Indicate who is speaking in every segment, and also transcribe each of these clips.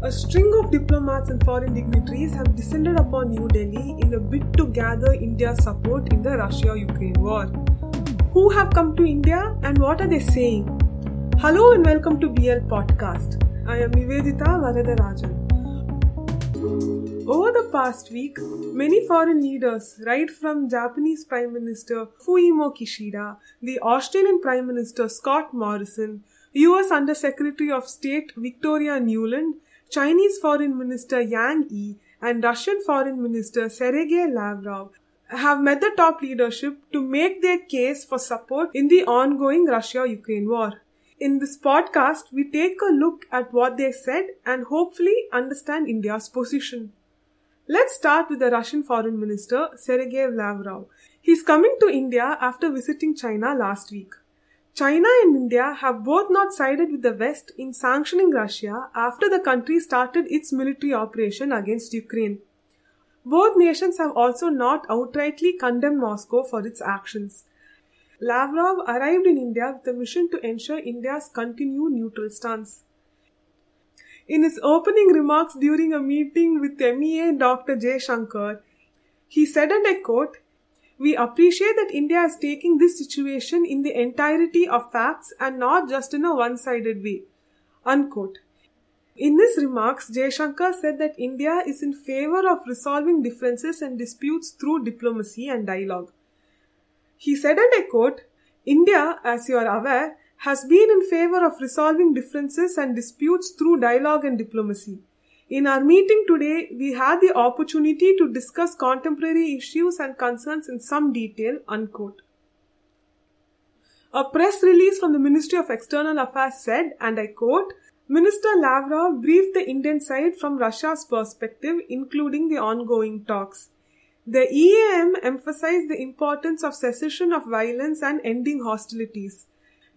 Speaker 1: A string of diplomats and foreign dignitaries have descended upon New Delhi in a bid to gather India's support in the Russia Ukraine war. Who have come to India and what are they saying? Hello and welcome to BL Podcast. I am Nivedita Varadarajan. Over the past week, many foreign leaders, right from Japanese Prime Minister Fumio Kishida, the Australian Prime Minister Scott Morrison, US Under Secretary of State Victoria Nuland, Chinese Foreign Minister Wang Yi, and Russian Foreign Minister Sergei Lavrov have met the top leadership to make their case for support in the ongoing Russia Ukraine war. In this podcast, we take a look at what they said and hopefully understand India's position. Let's start with the Russian Foreign Minister Sergei Lavrov. He's coming to India after visiting China last week. China and India have both not sided with the West in sanctioning Russia after the country started its military operation against Ukraine. Both nations have also not outrightly condemned Moscow for its actions. Lavrov arrived in India with a mission to ensure India's continued neutral stance. In his opening remarks during a meeting with MEA Dr. Jaishankar, he said, and I quote, We appreciate that India is taking this situation in the entirety of facts and not just in a one sided way. Unquote. In his remarks, Jaishankar said that India is in favor of resolving differences and disputes through diplomacy and dialogue. He said, and I quote, India, as you are aware, has been in favor of resolving differences and disputes through dialogue and diplomacy. In our meeting today, we had the opportunity to discuss contemporary issues and concerns in some detail. Unquote. A press release from the Ministry of External Affairs said, and I quote, Minister Lavrov briefed the Indian side from Russia's perspective, including the ongoing talks. The EAM emphasized the importance of cessation of violence and ending hostilities.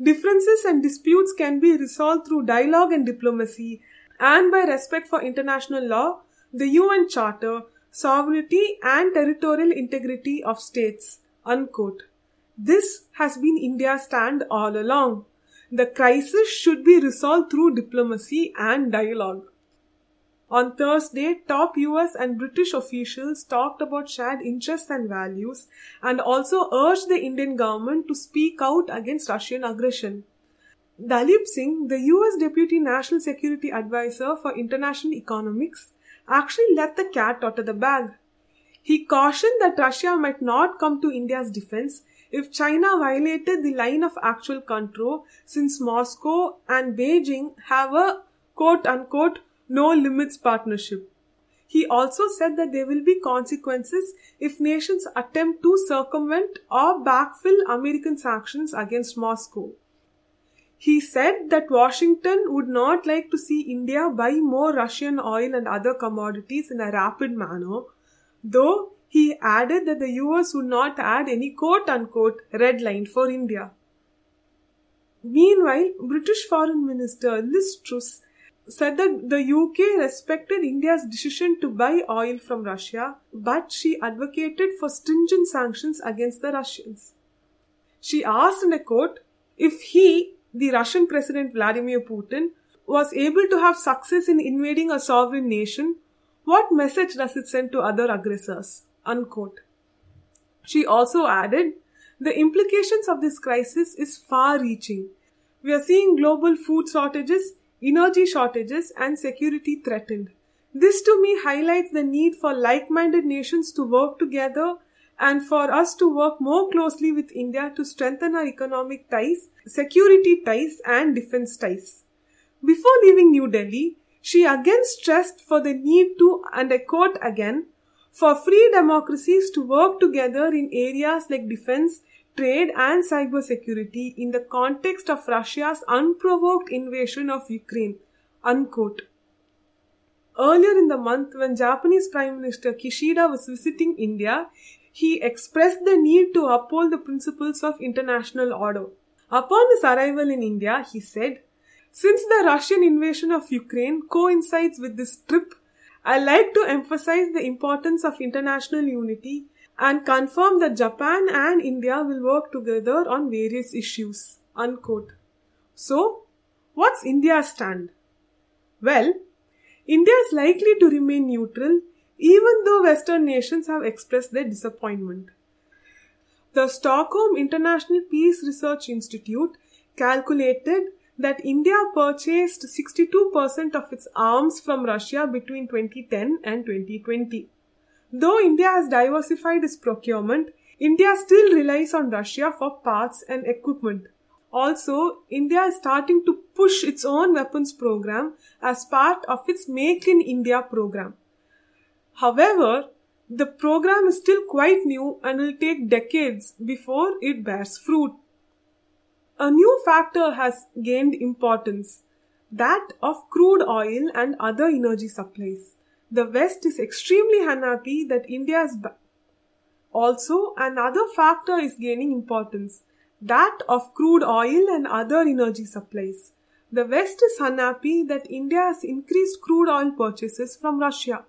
Speaker 1: Differences and disputes can be resolved through dialogue and diplomacy and by respect for international law, the UN Charter, sovereignty and territorial integrity of states. Unquote. This has been India's stand all along. The crisis should be resolved through diplomacy and dialogue. On Thursday, top US and British officials talked about shared interests and values and also urged the Indian government to speak out against Russian aggression. Daleep Singh, the US Deputy National Security Advisor for International Economics, actually let the cat out of the bag. He cautioned that Russia might not come to India's defense if China violated the line of actual control since Moscow and Beijing have a quote unquote no limits partnership. He also said that there will be consequences if nations attempt to circumvent or backfill American sanctions against Moscow. He said that Washington would not like to see India buy more Russian oil and other commodities in a rapid manner, though he added that the US would not add any quote unquote red line for India. Meanwhile, British Foreign Minister Liz Truss said that the UK respected India's decision to buy oil from Russia, but she advocated for stringent sanctions against the Russians. She asked, in a quote, if he, the Russian President Vladimir Putin, was able to have success in invading a sovereign nation, what message does it send to other aggressors? Unquote. She also added, the implications of this crisis is far reaching. We are seeing global food shortages energy shortages, and security threatened. This to me highlights the need for like minded nations to work together and for us to work more closely with India to strengthen our economic ties, security ties, and defense ties. Before leaving New Delhi, she again stressed for the need to, and I quote again, for free democracies to work together in areas like defense, trade and cybersecurity in the context of Russia's unprovoked invasion of Ukraine. Unquote. Earlier in the month, when Japanese Prime Minister Kishida was visiting India, he expressed the need to uphold the principles of international order. Upon his arrival in India, he said, Since the Russian invasion of Ukraine coincides with this trip, I like to emphasize the importance of international unity and confirm that Japan and India will work together on various issues. Unquote. So, what's India's stand? Well, India is likely to remain neutral even though Western nations have expressed their disappointment. The Stockholm International Peace Research Institute calculated that India purchased 62% of its arms from Russia between 2010 and 2020. Though India has diversified its procurement, India still relies on Russia for parts and equipment. Also, India is starting to push its own weapons program as part of its Make in India program. However, the program is still quite new and will take decades before it bears fruit. A new factor has gained importance that of crude oil and other energy supplies. The West is extremely unhappy that India is. Ba- also, another factor is gaining importance that of crude oil and other energy supplies. The West is unhappy that India has increased crude oil purchases from Russia.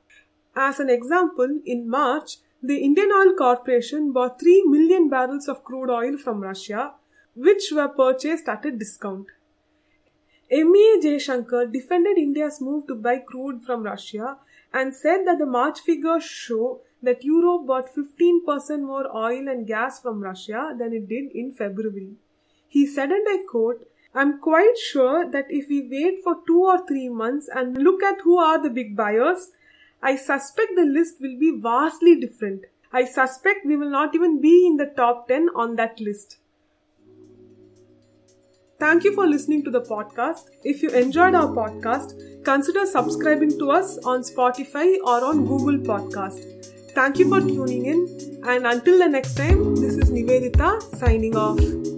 Speaker 1: As an example, in March, the Indian Oil Corporation bought 3 million barrels of crude oil from Russia, which were purchased at a discount. MEA Jaishankar defended India's move to buy crude from Russia and said that the March figures show that Europe bought 15% more oil and gas from Russia than it did in February. He said, and I quote, I'm quite sure that if we wait for two or three months and look at who are the big buyers, I suspect the list will be vastly different. I suspect we will not even be in the top 10 on that list. Thank you for listening to the podcast. If you enjoyed our podcast, consider subscribing to us on Spotify or on Google Podcast. Thank you for tuning in, and until the next time, this is Nivedita signing off.